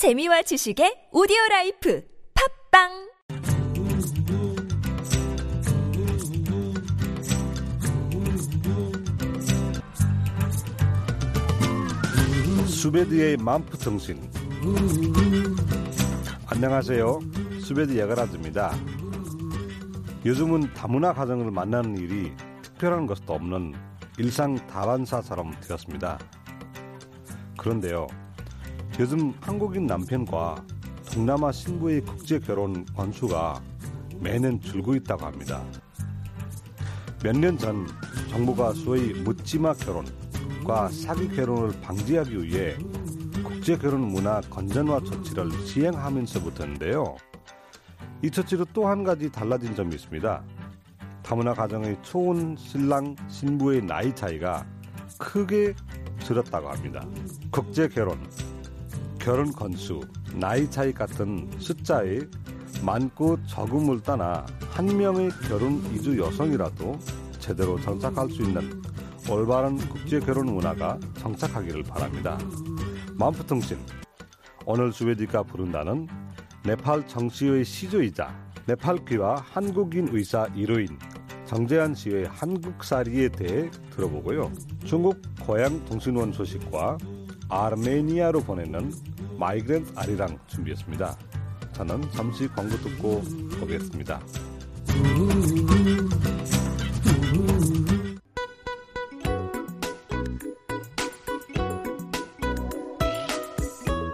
재미와 지식의 오디오 라이프 팝빵! 수베드의 만프 정신. 안녕하세요. 수베드 예가라즈입니다. 요즘은 다문화 가정을 만나는 일이 특별한 것도 없는 일상 다반사처럼 되었습니다. 그런데요 요즘 한국인 남편과 동남아 신부의 국제 결혼 건수가 매년 줄고 있다고 합니다 몇 년 전 정부가 소위 묻지마 결혼과 사기 결혼을 방지하기 위해 국제 결혼 문화 건전화 조치를 시행하면서부터인데요. 이 조치로 또 한 가지 달라진 점이 있습니다. 다문화 가정의 초혼 신랑 신부의 나이 차이가 크게 줄었다고 합니다. 국제 결혼, 결혼 건수, 나이 차이 같은 숫자에 많고 적음을 떠나 한 명의 결혼 이주 여성이라도 제대로 정착할 수 있는 올바른 국제 결혼 문화가 정착하기를 바랍니다. 만푸통신 오늘 스웨디가 부른다는 네팔 정치의 시조이자 네팔귀와 한국인 의사 1호인 정재한 씨의 한국살이에 대해 들어보고요. 중국 고향 동신원 소식과 아르메니아로 보내는 migrant 아리랑 준비했습니다. 저는 잠시 광고 듣고 오겠습니다.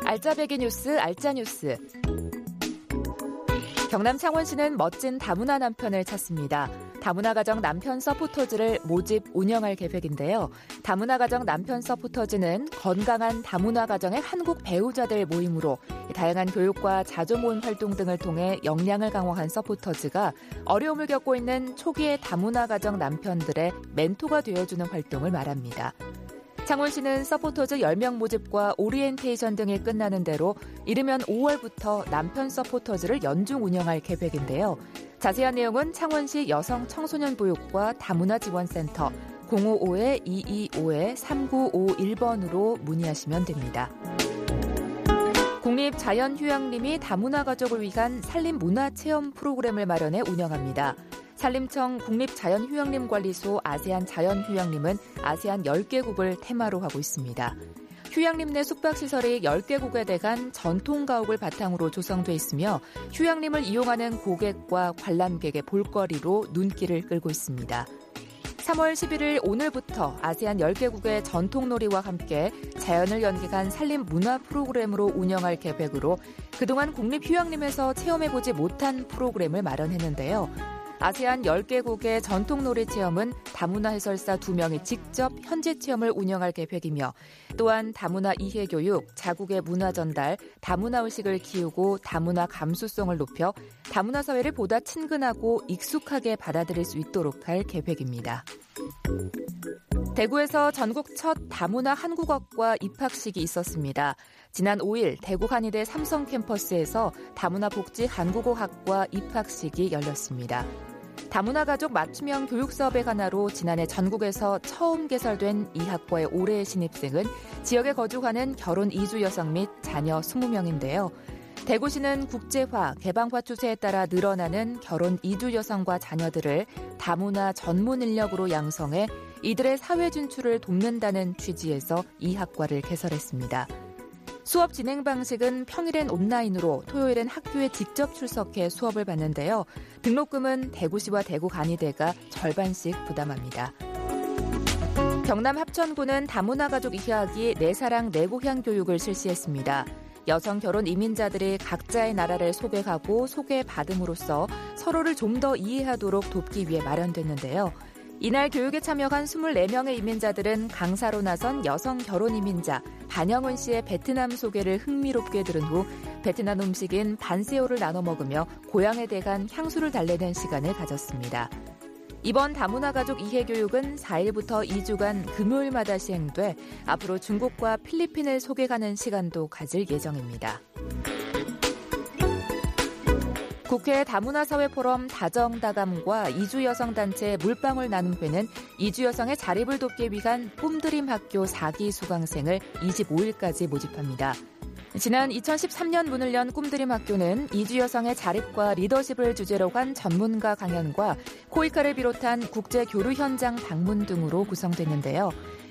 알짜배기 뉴스 알짜 뉴스 경남 창원시는 멋진 다문화 남편을 찾습니다. 다문화 가정 남편 서포터즈를 모집 운영할 계획인데요. 다문화 가정 남편 서포터즈는 건강한 다문화 가정의 한국 배우자들 모임으로 다양한 교육과 자조 모임 활동 등을 통해 역량을 강화한 서포터즈가 어려움을 겪고 있는 초기의 다문화 가정 남편들의 멘토가 되어주는 활동을 말합니다. 창원시는 서포터즈 10명 모집과 오리엔테이션 등이 끝나는 대로 이르면 5월부터 남편 서포터즈를 연중 운영할 계획인데요. 자세한 내용은 창원시 여성 청소년 보육과 다문화 지원센터 055-225-3951번으로 문의하시면 됩니다. 국립자연휴양림이 다문화 가족을 위한 산림 문화 체험 프로그램을 마련해 운영합니다. 산림청 국립자연휴양림관리소 아세안 자연휴양림은 아세안 10개국을 테마로 하고 있습니다. 휴양림 내 숙박시설이 10개국에 대한 전통 가옥을 바탕으로 조성돼 있으며 휴양림을 이용하는 고객과 관람객의 볼거리로 눈길을 끌고 있습니다. 3월 11일 오늘부터 아세안 10개국의 전통놀이와 함께 자연을 연기한 산림 문화 프로그램으로 운영할 계획으로 그동안 국립휴양림에서 체험해보지 못한 프로그램을 마련했는데요. 아세안 10개국의 전통놀이 체험은 다문화 해설사 2명이 직접 현지 체험을 운영할 계획이며 또한 다문화 이해 교육, 자국의 문화 전달, 다문화 의식을 키우고 다문화 감수성을 높여 다문화 사회를 보다 친근하고 익숙하게 받아들일 수 있도록 할 계획입니다. 대구에서 전국 첫 다문화 한국어과 입학식이 있었습니다. 지난 5일 대구 한의대 삼성 캠퍼스에서 다문화 복지 한국어학과 입학식이 열렸습니다. 다문화 가족 맞춤형 교육 사업의 하나로 지난해 전국에서 처음 개설된 이 학과의 올해 신입생은 지역에 거주하는 결혼 이주 여성 및 자녀 20명인데요. 대구시는 국제화, 개방화 추세에 따라 늘어나는 결혼 이주 여성과 자녀들을 다문화 전문 인력으로 양성해 이들의 사회 진출을 돕는다는 취지에서 이 학과를 개설했습니다. 수업 진행 방식은 평일엔 온라인으로 토요일엔 학교에 직접 출석해 수업을 받는데요. 등록금은 대구시와 대구간이대가 절반씩 부담합니다. 경남 합천구는 다문화 가족 이해하기 내 사랑 내 고향 교육을 실시했습니다. 여성 결혼 이민자들이 각자의 나라를 소개하고 소개받음으로써 서로를 좀 더 이해하도록 돕기 위해 마련됐는데요. 이날 교육에 참여한 24명의 이민자들은 강사로 나선 여성 결혼 이민자 반영은 씨의 베트남 소개를 흥미롭게 들은 후 베트남 음식인 반세오를 나눠 먹으며 고향에 대한 향수를 달래는 시간을 가졌습니다. 이번 다문화 가족 이해 교육은 4일부터 2주간 금요일마다 시행돼 앞으로 중국과 필리핀을 소개하는 시간도 가질 예정입니다. 국회 다문화사회 포럼 다정다감과 이주여성단체 물방울 나눔회는 이주여성의 자립을 돕기 위한 꿈드림 학교 4기 수강생을 25일까지 모집합니다. 지난 2013년 문을 연 꿈드림 학교는 이주 여성의 자립과 리더십을 주제로 한 전문가 강연과 코이카를 비롯한 국제 교류 현장 방문 등으로 구성됐는데요.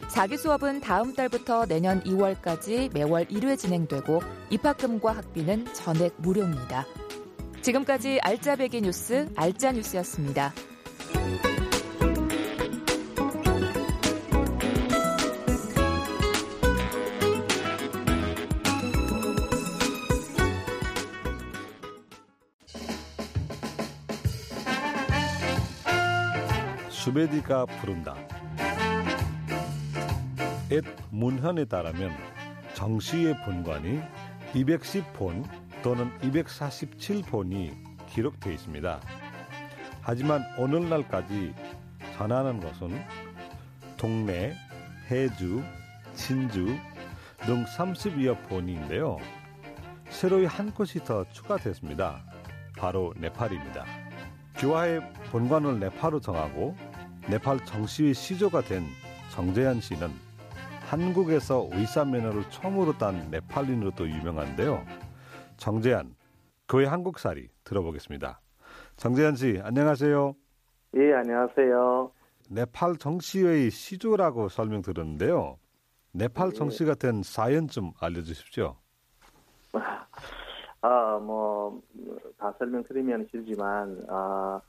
4기 수업은 다음 달부터 내년 2월까지 매월 1회 진행되고 입학금과 학비는 전액 무료입니다. 지금까지 알짜배기 뉴스 알짜 뉴스였습니다. 수베디가 부른다. 엣 문헌에 따르면 정시의 본관이 210본 또는 247본이 기록되어 있습니다. 하지만 오늘날까지 전하는 것은 동네, 해주, 진주 등 30여 본인데요. 새로이 한 곳이 더 추가됐습니다. 바로 네팔입니다. 교화의 본관을 네팔로 정하고 네팔 정시의 시조가 된 정재현 씨는 한국에서 의사 면허를 처음으로 딴 네팔인으로도 유명한데요. 정재한 그의 한국살이 들어보겠습니다. 정재한 씨 안녕하세요. 예 안녕하세요. 네팔 정시의 시조라고 설명 들었는데요. 네팔 예. 정시가 된 사연 좀 알려주십시오. 아 뭐 다 설명드리면 길지만 아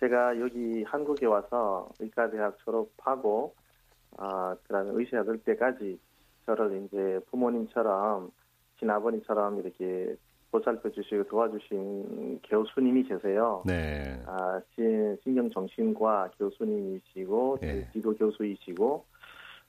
제가 여기 한국에 와서 의과대학 졸업하고 아 그다음에 의사 될 때까지 저를 이제 부모님처럼 친아버님처럼 이렇게 보살펴 주시고 도와주신 교수님이 계세요. 네. 아, 신- 신경정신과 교수님이시고, 예. 지도 교수이시고,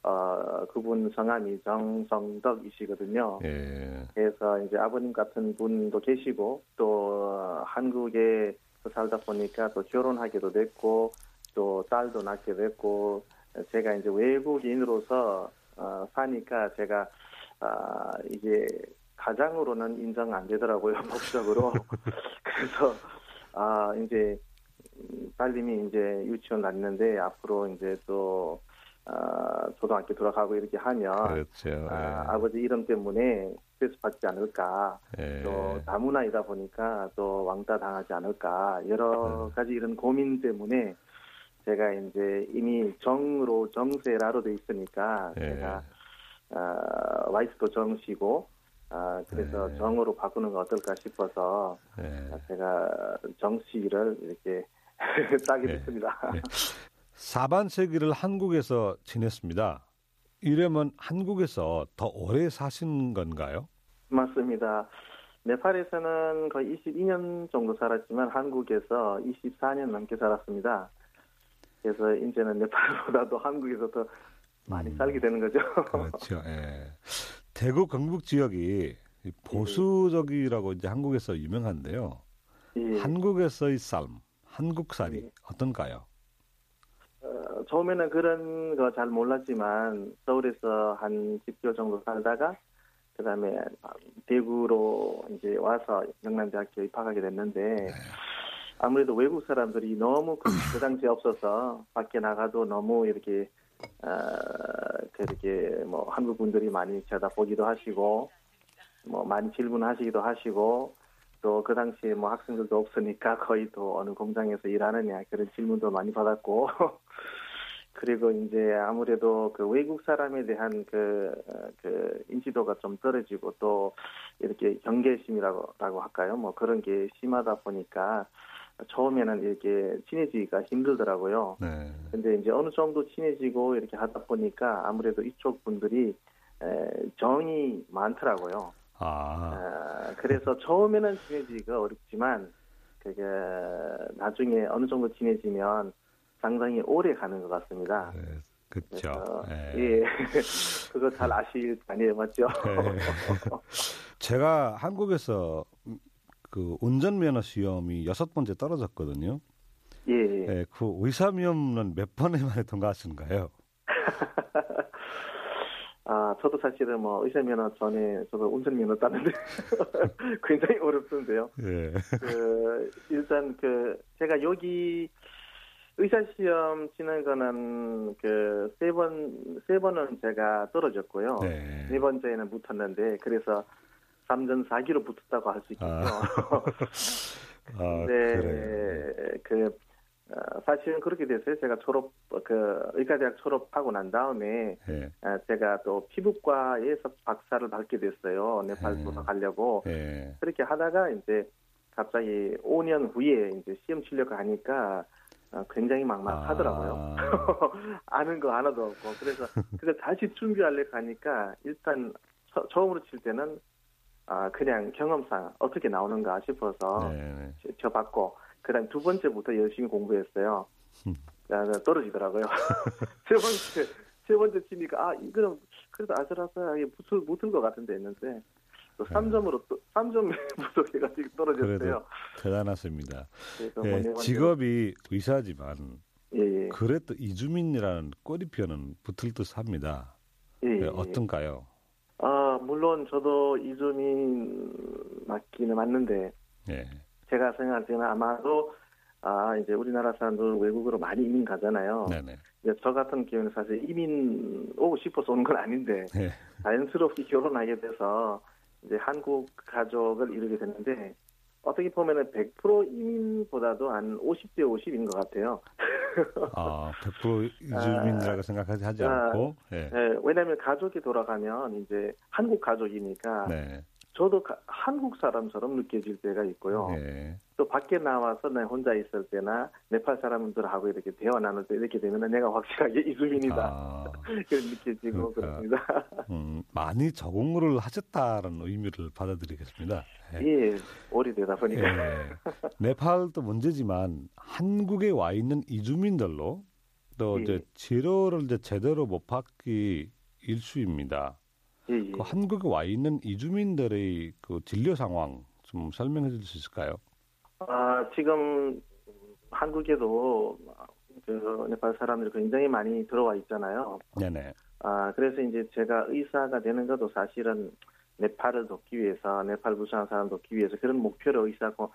어, 그분 성함이 정성덕이시거든요. 예. 그래서 이제 아버님 같은 분도 계시고, 또 한국에 또 살다 보니까 또 결혼하게도 됐고, 또 딸도 낳게 됐고, 제가 이제 외국인으로서 어, 사니까 제가 아, 이게 가장으로는 인정 안 되더라고요 법적으로. 그래서 아 이제 음, 딸님이 이제 유치원 갔는데 앞으로 이제 또 아, 초등학교 들어가고 이렇게 하면 그렇죠. 아, 예. 아버지 이름 때문에 스트레스 받지 않을까. 예. 또 다문화이다 보니까 또 왕따 당하지 않을까 여러 가지 이런 고민 때문에 제가 이제 이미 정으로 정세라로 돼 있으니까 예. 제가 아, 와이프도 정씨고 아, 그래서 네. 정으로 바꾸는 거 어떨까 싶어서 예. 제가 정씨를 이렇게 따게 네. 됐습니다. 네. 사반세기를 한국에서 지냈습니다. 이러면 한국에서 더 오래 사신 건가요? 맞습니다. 네팔에서는 거의 22년 정도 살았지만 한국에서 24년 넘게 살았습니다. 그래서 이제는 네팔보다도 한국에서 더 많이 음. 살게 되는 거죠. 그렇죠. 예. 대구 경북 지역이 보수적이라고 이제 한국에서 유명한데요. 예. 한국에서의 삶, 한국살이 예. 어떤가요? 어, 처음에는 그런 거 잘 몰랐지만 서울에서 한 10개월 정도 살다가 그다음에 대구로 이제 와서 영남대학교 입학하게 됐는데 아무래도 외국 사람들이 너무 그, 그 당시에 없어서 밖에 나가도 너무 이렇게 어, 그렇게 뭐 한국 분들이 많이 쳐다보기도 하시고 뭐 많이 질문하시기도 하시고 또 그 당시에 뭐 학생들도 없으니까 거의 또 어느 공장에서 일하느냐 그런 질문도 많이 받았고 그리고 이제 아무래도 그 외국 사람에 대한 그, 어, 그 인지도가 좀 떨어지고 또 이렇게 경계심이라고 라고 할까요? 뭐 그런 게 심하다 보니까 처음에는 이렇게 친해지기가 힘들더라고요. 네. 근데 이제 어느 정도 친해지고 이렇게 하다 보니까 아무래도 이쪽 분들이 에, 정이 많더라고요. 아, 아, 그래서 처음에는 친해지기가 어렵지만 그게 나중에 어느 정도 친해지면 상당히 오래 가는 것 같습니다. 네, 그렇죠. 예. 예, 그거 잘 아실 거 아니에요, 맞죠? 네. 제가 한국에서 그 운전면허 시험이 여섯 번째 떨어졌거든요. 예, 예. 예, 그 의사 면허는 몇 번에 만에 통과하신가요? 아, 저도 사실은 뭐 의사면허 전에 저도 운전면허 땄는데 굉장히 어렵던데요. 예. 그 일단 그 제가 여기 의사 시험 치는 거는 그 세 번 세 번은 제가 떨어졌고요. 네. 네 번째에는 붙었는데 그래서 3전 4기로 붙었다고 할 수 있겠죠. 아. 아, 그래. 네, 그 어, 사실은 그렇게 됐어요. 제가 졸업 그 의과대학 졸업하고 난 다음에 예. 어, 제가 또 피부과에서 박사를 받게 됐어요. 네팔 예. 가려고 예. 그렇게 하다가 이제 갑자기 5년 후에 이제 시험 치려고 하니까 어, 굉장히 막막하더라고요. 아, 아는 거 하나도 없고 그래서 그걸 다시 준비하려고 하니까 일단 처, 처음으로 칠 때는 아 그냥 경험상 어떻게 나오는가 싶어서 네. 지- 지어봤고 그다음 두 번째부터 열심히 공부했어요. 음. 아, 떨어지더라고요. 세 번째 세 번째 치니까 아 이거는 그래도 아슬아슬하게 붙을 붙을 것 같은데 했는데 또 네. 3점으로 또 3점 부족해가지고 떨어졌어요. 뭐 예, 네 직업이 의사지만 예, 예. 그래도 이주민이라는 꼬리표는 붙을 듯합니다. 예, 예, 예. 어떤가요? 아 물론 저도 이주민 맞기는 맞는데 예. 제가 생각할 때는 아마도 아 이제 우리나라 사람들 외국으로 많이 이민 가잖아요. 네네. 이제 저 같은 경우는 사실 이민 오고 싶어서 온건 아닌데 예. 자연스럽게 결혼하게 돼서 이제 한국 가족을 이루게 됐는데 어떻게 보면은 100% 이민보다도 한 50대 50인 것 같아요. 아, 100% 이주민이라고 생각하지 하지 아, 않고, 예. 예, 왜냐하면 가족이 돌아가면 이제 한국 가족이니까 네. 저도 가- 한국 사람처럼 느껴질 때가 있고요. 예. 또 밖에 나와서 내 혼자 있을 때나 네팔 사람들하고 이렇게 대화 나눌 때 이렇게 되면 내가 확실하게 이주민이다 아, 그런 느껴지고 그러니까. 그렇습니다. 음, 많이 적응을 하셨다는 의미를 받아들이겠습니다. 예. 예, 오래되다 보니까 예. 네팔도 문제지만 한국에 와 있는 이주민들로 또 예. 이제 치료를 이제 제대로 못 받기 일수입니다. 예, 예. 그 한국에 와 있는 이주민들의 그 진료 상황 좀 설명해 줄수 있을까요? 아, 지금 한국에도 그 네팔 사람들이 굉장히 많이 들어와 있잖아요. 네네. 아, 그래서 이제 제가 의사가 되는 것도 사실은 네팔을 돕기 위해서, 네팔 부산 사람 돕기 위해서 그런 목표로 의사 고,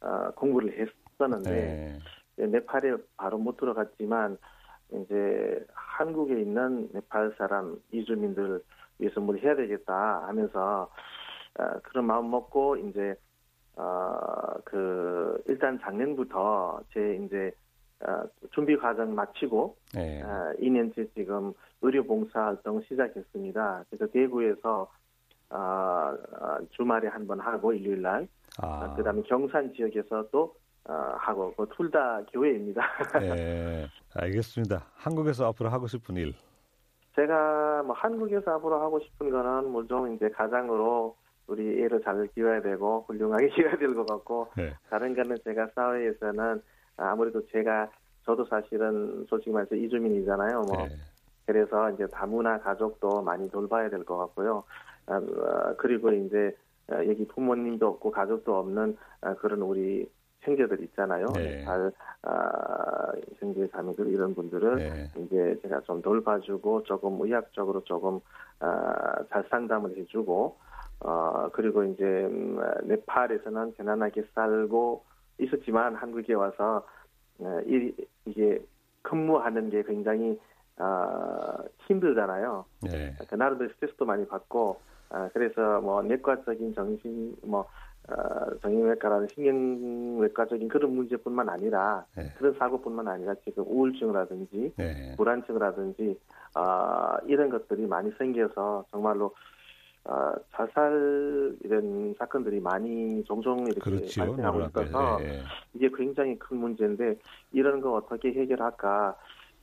어, 공부를 했었는데, 네. 네, 네팔에 바로 못 들어갔지만, 이제 한국에 있는 네팔 사람 이주민들 위해서 뭘 해야 되겠다 하면서, 어, 그런 마음 먹고, 이제, 어, 그, 일단 작년부터 제 이제, 어, 준비 과정 마치고, 네. 아, 2년째 지금 의료 봉사 활동 시작했습니다. 그래서 대구에서 아, 아, 주말에 한 번 하고 일요일 날, 아, 그다음에 경산 지역에서 또 아, 하고 둘 다 교회입니다. 네. 알겠습니다. 한국에서 앞으로 하고 싶은 일. 제가 뭐 한국에서 앞으로 하고 싶은 거는 뭐 좀 이제 가장으로 우리 애를 잘 키워야 되고 훌륭하게 키워야 될 것 같고 네. 다른 거는 제가 사회에서는 아무래도 제가 저도 사실은 솔직히 말해서 이주민이잖아요. 뭐 네. 그래서 이제 다문화 가족도 많이 돌봐야 될 것 같고요. 아, 어, 그리고 이제 어, 여기 부모님도 없고 가족도 없는 아, 그런 우리 형제들 있잖아요. 네. 잘 아, 형제 자매들 이런 분들을 네. 이제 제가 좀 돌봐주고 조금 의학적으로 조금 아, 잘 상담을 해주고 어 그리고 이제 음, 네팔에서는 편안하게 살고 있었지만 한국에 와서 어, 이, 이게 근무하는 게 굉장히 아, 힘들잖아요. 네. 그 나름대로 스트레스도 많이 받고 아, 그래서 뭐 내과적인 정신 뭐 어, 정형외과라는 신경외과적인 그런 문제뿐만 아니라 네. 그런 사고뿐만 아니라 지금 우울증이라든지 네. 불안증이라든지 아, 이런 것들이 많이 생겨서 정말로 아, 자살 이런 사건들이 많이 종종 이렇게 그렇죠. 발생하고 노란 있어서 앞에. 네. 이게 굉장히 큰 문제인데 이런 거 어떻게 해결할까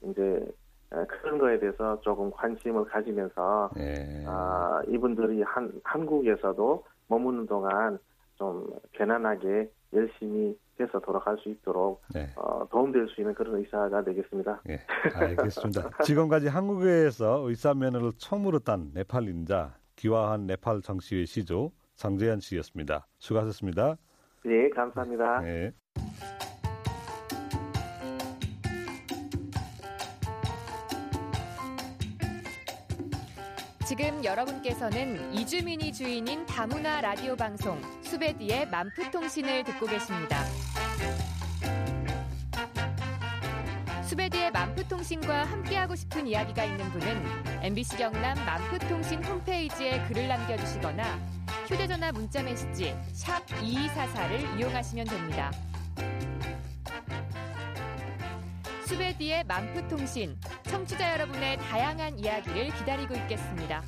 이제 아, 그런 거에 대해서 조금 관심을 가지면서 네. 아, 이분들이 한, 한국에서도 머무는 동안 좀 편안하게 열심히 해서 돌아갈 수 있도록 네. 어, 도움될 수 있는 그런 의사가 되겠습니다. 예, 알겠습니다. 지금까지 한국에서 의사 면허를 처음으로 딴 네팔인자 기화한 네팔 정치의 시조 장재현 씨였습니다. 수고하셨습니다. 예, 감사합니다. 네. 지금 여러분께서는 이주민이 주인인 다문화 라디오 방송 수베디의 만프통신을 듣고 계십니다. 수베디의 만프통신과 함께하고 싶은 이야기가 있는 분은 MBC 경남 만프통신 홈페이지에 글을 남겨주시거나 휴대전화 문자 메시지 2244를 이용하시면 됩니다. 수베디의 만프통신, 청취자 여러분의 다양한 이야기를 기다리고 있겠습니다.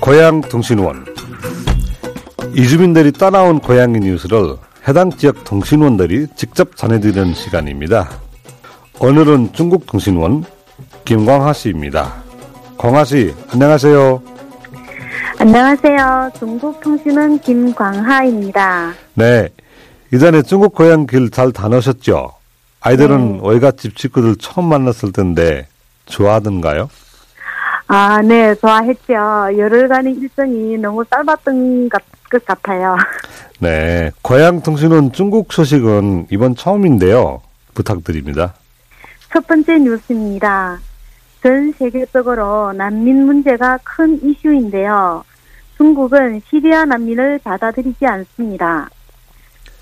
고향 통신원 이주민들이 떠나온 고향의 뉴스를 해당 지역 통신원들이 직접 전해드리는 시간입니다. 오늘은 중국 통신원 김광하 씨입니다. 광하 씨, 안녕하세요. 안녕하세요. 중국 통신원 김광하입니다. 네, 이전에 중국 고향 길 잘 다녀오셨죠? 아이들은 외갓집 식구들 처음 만났을 텐데 좋아하던가요? 아, 네, 좋아했죠. 열흘간의 일정이 너무 짧았던 것, 것 같아요. 네, 고향 통신원 중국 소식은 이번 처음인데요. 부탁드립니다. 첫 번째 뉴스입니다. 전 세계적으로 난민 문제가 큰 이슈인데요. 중국은 시리아 난민을 받아들이지 않습니다.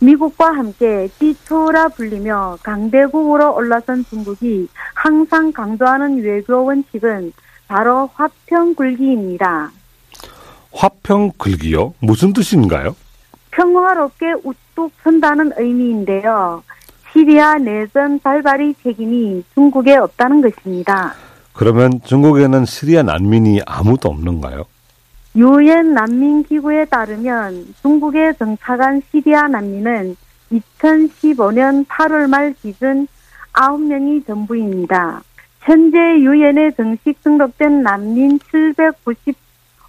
미국과 함께 찌초라 불리며 강대국으로 올라선 중국이 항상 강조하는 외교 원칙은 바로 화평 굴기입니다. 화평 글기요? 무슨 뜻인가요? 평화롭게 우뚝 선다는 의미인데요. 시리아 내전 발발의 책임이 중국에 없다는 것입니다. 그러면 중국에는 시리아 난민이 아무도 없는가요? 유엔 난민 기구에 따르면 중국에 정착한 시리아 난민은 2015년 8월 말 기준 9명이 전부입니다. 현재 유엔에 정식 등록된 난민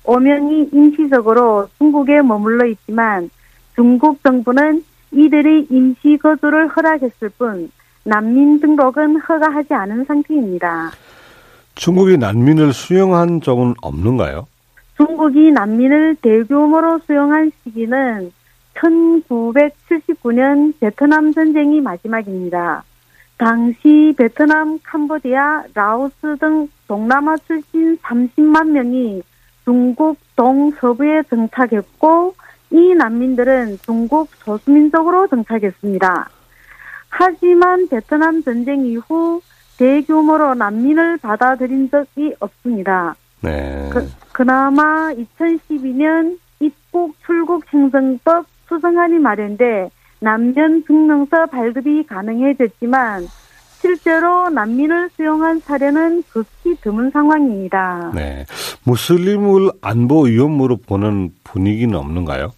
795명이 임시적으로 중국에 머물러 있지만 중국 정부는 이들의 임시 거주를 허락했을 뿐 난민 등록은 허가하지 않은 상태입니다. 중국이 난민을 수용한 적은 없는가요? 중국이 난민을 대규모로 수용한 시기는 1979년 베트남 전쟁이 마지막입니다. 당시 베트남, 캄보디아, 라오스 등 동남아 출신 30만 명이 중국 동서부에 정착했고 이 난민들은 중국 소수민족으로 정착했습니다. 하지만 베트남 전쟁 이후 대규모로 난민을 받아들인 적이 없습니다. 네. 그, 그나마 2012년 입국 출국 행정법 수정안이 마련돼 난민 증명서 발급이 가능해졌지만 실제로 난민을 수용한 사례는 극히 드문 상황입니다. 네. 무슬림을 안보 위험으로 보는 분위기는 없는가요?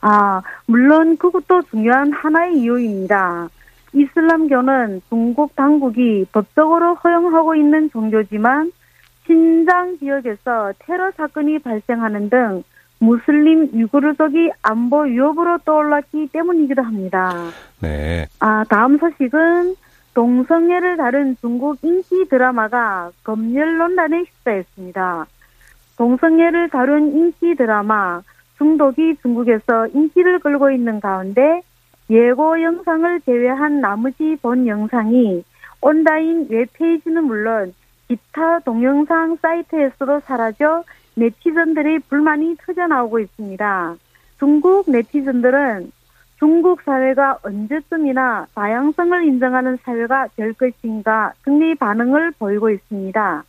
아, 물론 그것도 중요한 하나의 이유입니다. 이슬람교는 중국 당국이 법적으로 허용하고 있는 종교지만 신장 지역에서 테러 사건이 발생하는 등 무슬림 유구르족이 안보 위협으로 떠올랐기 때문이기도 합니다. 네. 아, 다음 소식은 동성애를 다룬 중국 인기 드라마가 검열 논란에 휩싸였습니다. 동성애를 다룬 인기 드라마 중독이 중국에서 인기를 끌고 있는 가운데 예고 영상을 제외한 나머지 본 영상이 온라인 웹페이지는 물론 기타 동영상 사이트에서도 사라져 네티즌들의 불만이 터져나오고 있습니다. 중국 네티즌들은 중국 사회가 언제쯤이나 다양성을 인정하는 사회가 될 것인가 등의 반응을 보이고 있습니다.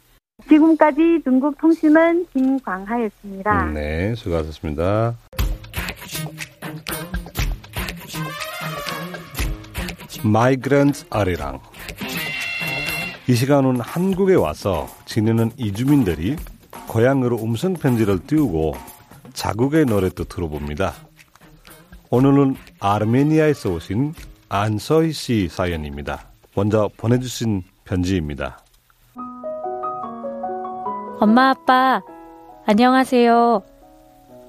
지금까지 중국 통신은 김광하였습니다. 네, 수고하셨습니다. 마이그랜트 아리랑 이 시간은 한국에 와서 지내는 이주민들이 고향으로 음성 편지를 띄우고 자국의 노래도 들어봅니다. 오늘은 아르메니아에서 오신 안서희 씨 사연입니다. 먼저 보내주신 편지입니다. 엄마, 아빠, 안녕하세요.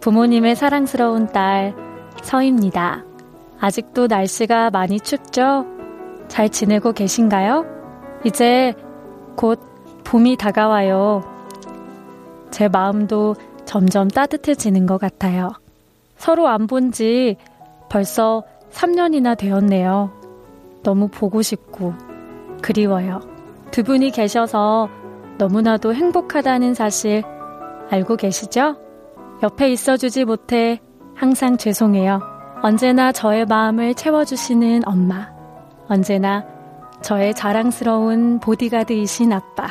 부모님의 사랑스러운 딸, 서입니다. 아직도 날씨가 많이 춥죠? 잘 지내고 계신가요? 이제 곧 봄이 다가와요. 제 마음도 점점 따뜻해지는 것 같아요. 서로 안 본 지 벌써 3년이나 되었네요. 너무 보고 싶고 그리워요. 두 분이 계셔서 너무나도 행복하다는 사실 알고 계시죠? 옆에 있어주지 못해 항상 죄송해요. 언제나 저의 마음을 채워주시는 엄마. 언제나 저의 자랑스러운 보디가드이신 아빠.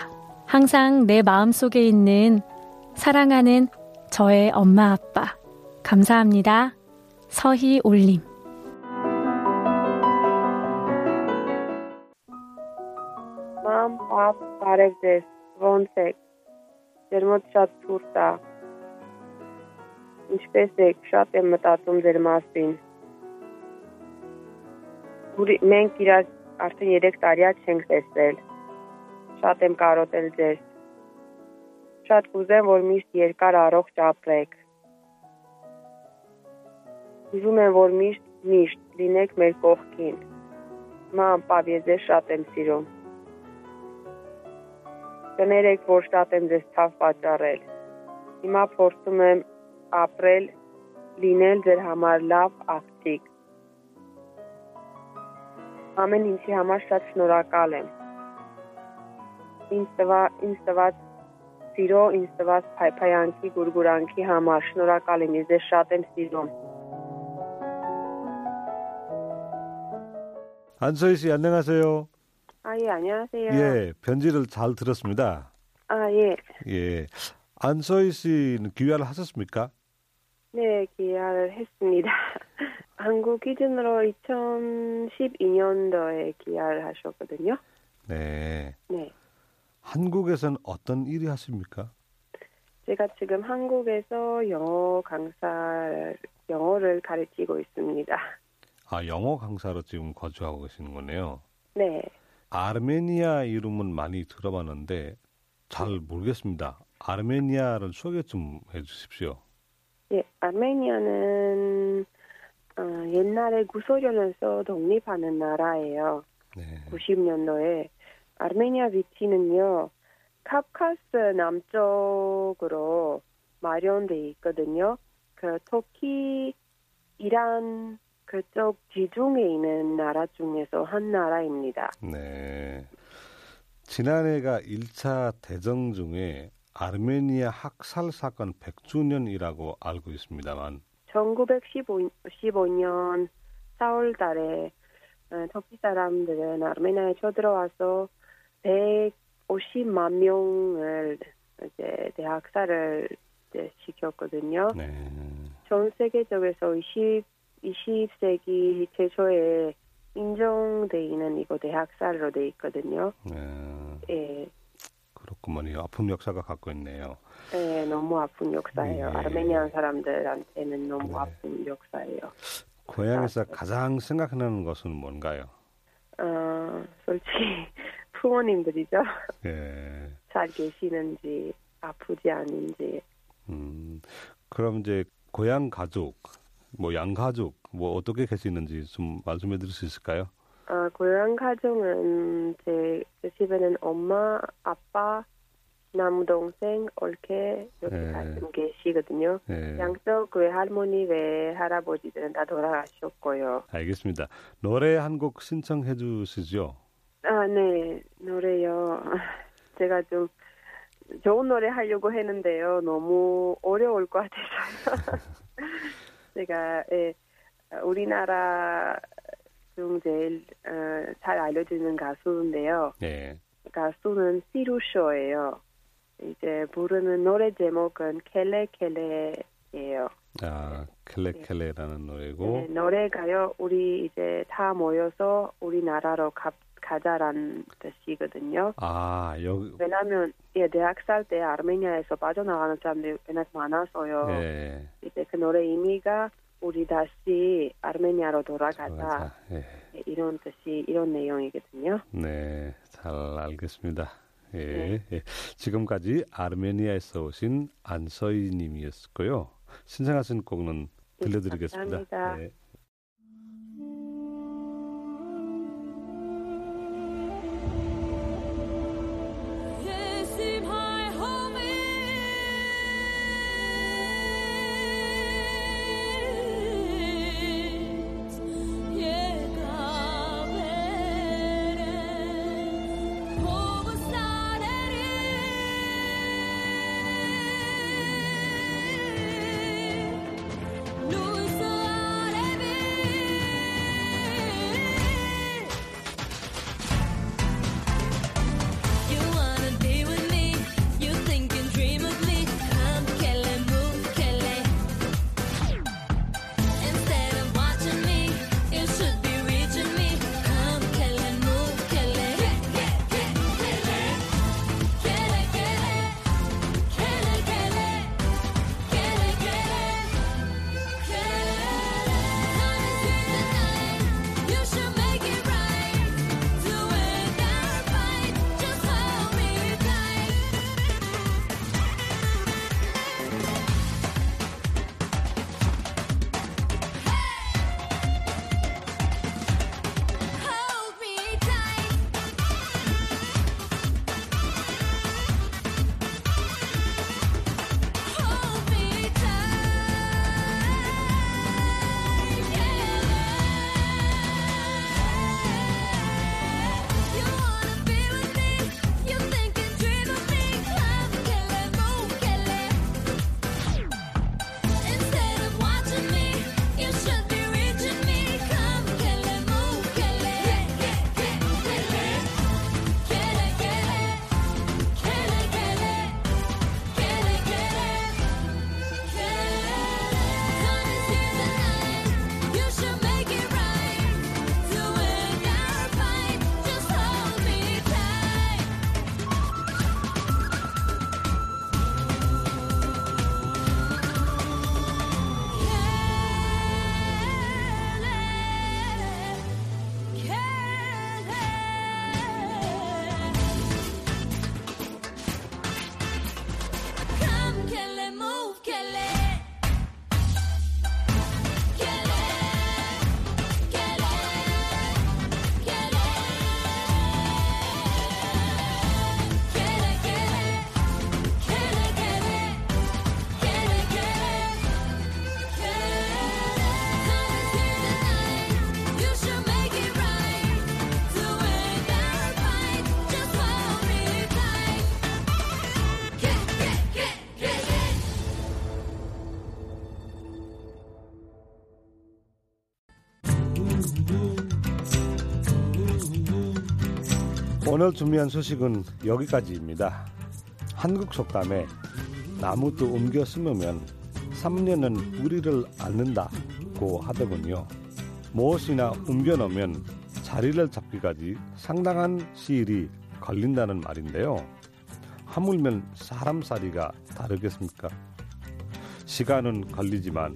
항상 내 마음 속에 있는 사랑하는 저의 엄마 아빠. 감사합니다. 서희 올림. Mom of Paradise, Von Ինչպես եք։ Շատ եմ մտածում ձեր մասին։ Ուրի մենք իրար արդեն 3 տարիա չենք տեսել։ Շատ եմ կարոտել ձեզ։ Շատ կուզեմ, որ միշտ երկար առողջ ապրեք։ Ուզում եմ, որ միշտ միշտ լինեք մեր կողքին։ Մամ, պապ, ես ձեզ շատ եմ սիրում։ Կներեք, որ շատ եմ ձեզ ցավ պատճառել։ Հիմա փորձում եմ ապրել, լինել ձեր համար լավ աղջիկ։ Ամեն ինչի համար շատ շնորհակալ եմ։ Ինձ տվա, ինձ տված սիրո, ինձ տված փայփայանքի, գուրգուրանքի համար շնորհակալ եմ, ես ձեզ շատ եմ սիրում։ 안서희 씨 안녕하세요. 아, 예, 안녕하세요. 예, 편지를 잘 들었습니다. 아, 예. 예. 안서희 씨는 귀화를 하셨습니까? 네, 귀화를 했습니다. 한국 기준으로 2012년도에 귀화를 하셨거든요. 네. 네. 한국에서는 어떤 일이 하십니까? 제가 지금 한국에서 영어 강사, 영어를 가르치고 있습니다. 아, 영어 강사로 지금 거주하고 계시는 거네요. 네. 아르메니아 이름은 많이 들어봤는데 잘 모르겠습니다. 아르메니아를 소개 좀 해주십시오. 예, 아르메니아는 어, 옛날에 구소련에서 독립하는 나라예요. 네. 90년도에 아르메니아 위치는요. 카카스 남쪽으로 마련돼 있거든요. 그 터키, 이란 그쪽 지중해 있는 나라 중에서 한 나라입니다. 네. 지난해가 1차 대정 중에 아르메니아 학살 사건 100주년이라고 알고 있습니다만 1915년 4월 달에 어, 터키 사람들은 아르메니아에 쳐들어와서 150만 명을 이제 대학살을 이제 시켰거든요. 네. 전 세계적에서 20, 20세기 최초에 인정돼 있는 이거 대학살로 돼 있거든요. 네. 예, 그렇구먼요. 아픈 역사가 갖고 있네요. 예, 너무 아픈 역사예요. 예. 아르메니안 사람들한테는 너무 네. 아픈 역사예요. 고향에서 가장 생각나는 것은 뭔가요? 어, 솔직히 부모님들이죠. 예. 잘 계시는지 아프지 않은지. 음, 그럼 이제 고향 가족, 뭐 양가족, 뭐 어떻게 계시는지 좀 말씀해 드릴 수 있을까요? 아, 고향 가정은 제, 제 집에는 엄마, 아빠, 남동생, 올케 이렇게 네. 가끔 계시거든요. 예. 양쪽 외할머니, 외할아버지들은 다 돌아가셨고요. 알겠습니다. 노래 한 곡 신청해 주시죠. 아, 네, 노래요. 제가 좀 좋은 노래 하려고 했는데요. 너무 어려울 것 같아서요. 제가 예, 우리나라 중 제일 어, 잘 알려지는 가수인데요. 예. 가수는 시루쇼예요. 이제 부르는 노래 제목은 켈레켈레예요. 아, 켈레켈레라는 노래고. 네, 노래가요. 우리 이제 다 모여서 우리나라로 가, 가자란 뜻이거든요. 아, 여기 왜냐하면 예, 대학 살 때 아르메니아에서 빠져나가는 사람들이 워낙 많아서요. 예. 이제 그 노래 의미가 우리 다시 아르메니아로 돌아가자. 예. 예, 이런 뜻이 이런 내용이거든요. 네, 잘 알겠습니다. 예, 네. 예. 지금까지 아르메니아에서 오신 안서희 님이었고요. 신청하신 곡은 네, 들려드리겠습니다. 감사합니다. 오늘 준비한 소식은 여기까지입니다. 한국 속담에 나무도 옮겨 심으면 3년은 뿌리를 앓는다고 하더군요. 무엇이나 옮겨 놓으면 자리를 잡기까지 상당한 시일이 걸린다는 말인데요. 하물면 사람 살이가 다르겠습니까? 시간은 걸리지만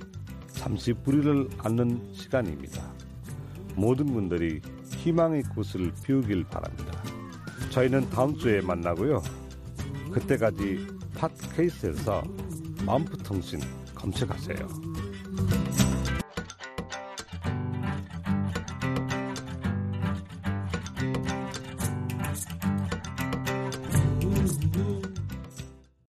잠시 뿌리를 앓는 시간입니다. 모든 분들이 희망의 꽃을 피우길 바랍니다. 저희는 다음 주에 만나고요. 그때까지 팟케이스에서 마음프통신 검색하세요.